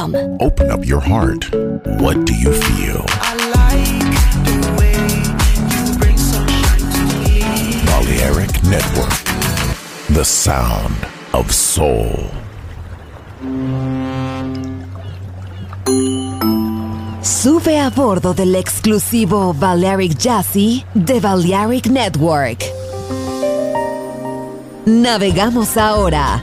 Open up your heart. What do you feel? I like the way you bring sunshine to me. Balearic Network. The sound of soul. Sube a bordo del exclusivo Balearic Jazzy de Balearic Network. Navegamos ahora.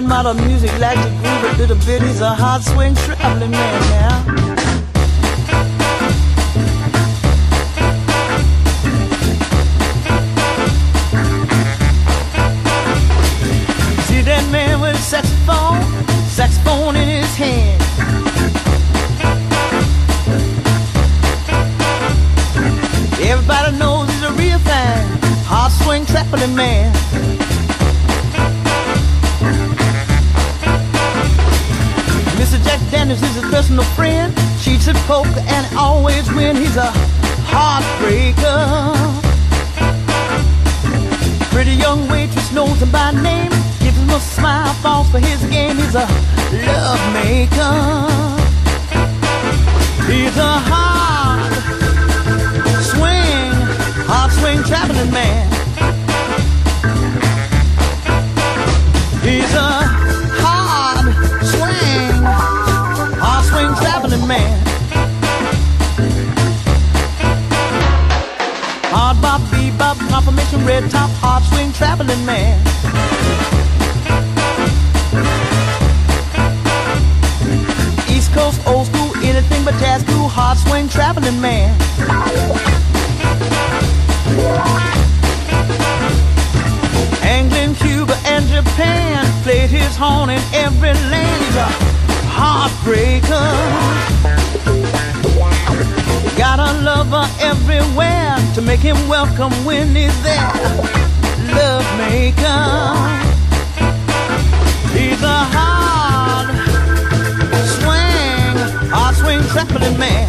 that modern music like to groove a little bit. He's a hard swing traveling man now. See that man with a saxophone, saxophone in his hand. Everybody knows he's a real fan. hard swing traveling man. Daniels is his personal friend. Cheats at poker and always win. He's a heartbreaker. Pretty young waitress knows him by name. Gives him a smile, falls for his game. He's a love maker. He's a hard swing, hard swing traveling man. Confirmation, red top, hard swing traveling man. East Coast, old school, anything but jazz cool, hard swing traveling man. England, Cuba, and Japan played his horn in every land. He's a heartbreaker. Got a lover everywhere to make him welcome when he's there. Love maker. He's a hard swing, hard swing traveling man.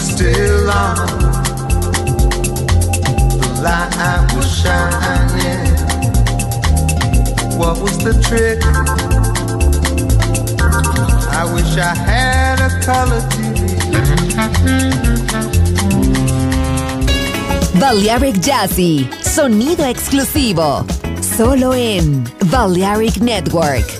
still on. The light was shining. What was the trick? I wish I had a color TV. Balearic Jazzy, sonido exclusivo, solo en Balearic Network.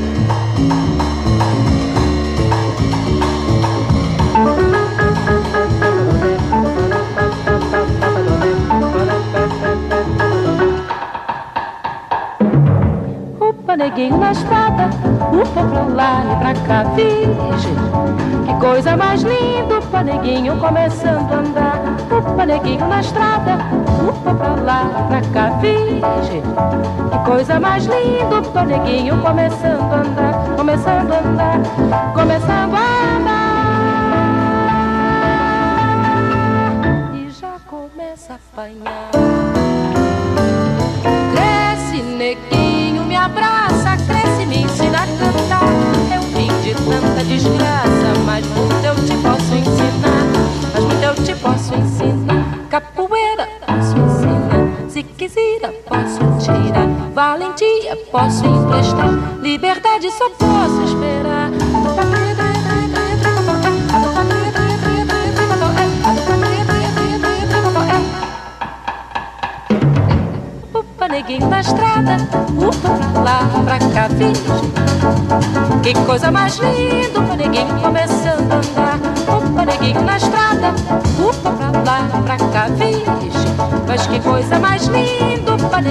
Neguinho na estrada, pra lá e pra cá, virgem. Que coisa mais linda, upa, neguinho começando a andar. Upa, neguinho na estrada, pra lá e pra cá, virgem. Que coisa mais linda, upa, neguinho começando a andar, começando a andar, começando a andar. E já começa a apanhar. Posso ensinar. Capoeira, posso ensinar. Se quiser, posso tirar. Valentia, posso emprestar. Liberdade, só posso esperar. Neguinho na estrada, upa lá, pra cá, virgem. Que coisa mais linda, upa, neguinho começando a andar. Upa, neguinho na estrada, upa pra lá, pra cá, virgem. Mas que coisa mais linda, upa,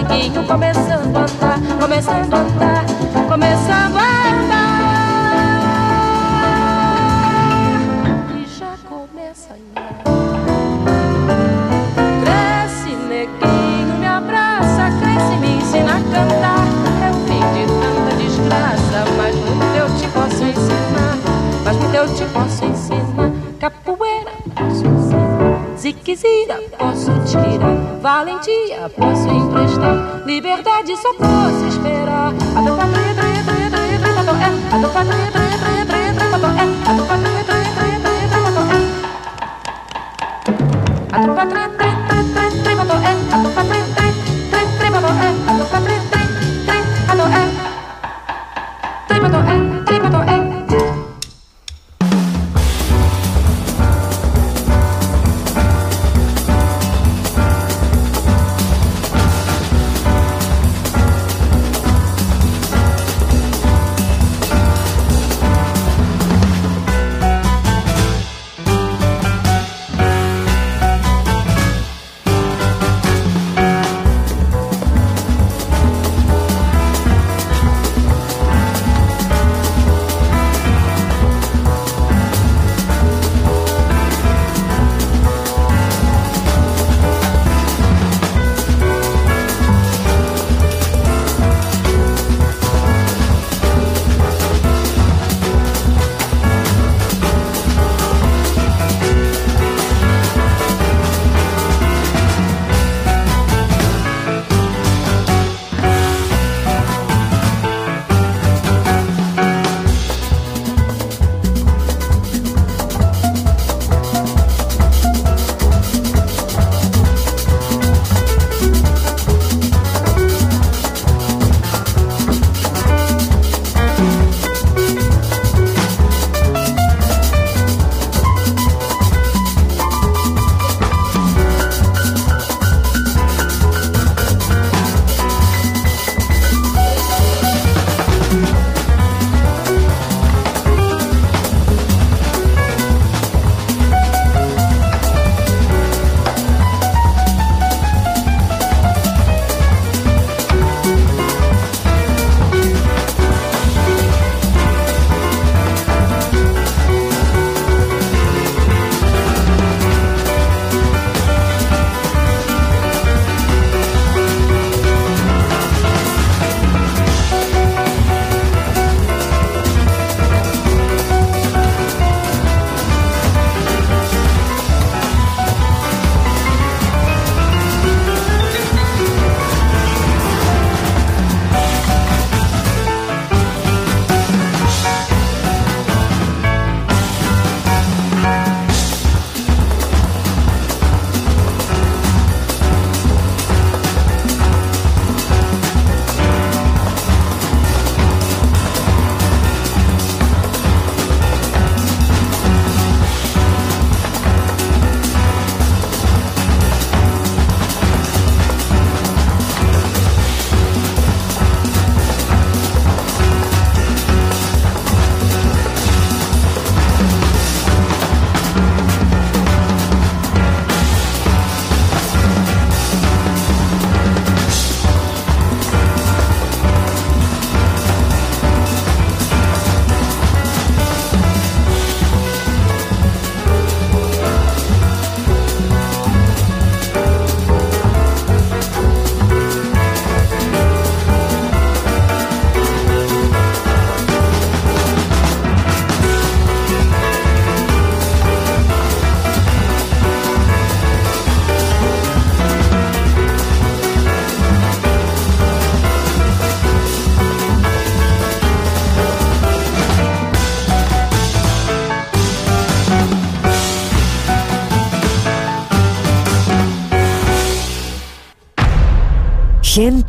começando a andar, começando a andar, começando a andar. E já começa a andar. Cresce, neguinho, me abraça, cresce, me ensina a cantar. Eu vim de tanta desgraça, mas muito eu te posso ensinar. Mas muito eu te posso ensinar. Quisida, posso tirar. Valentia, posso emprestar. Liberdade, só posso esperar. A tua patria, trai, trai, trai, trai, trai, trai, A tua patria, trai, trai,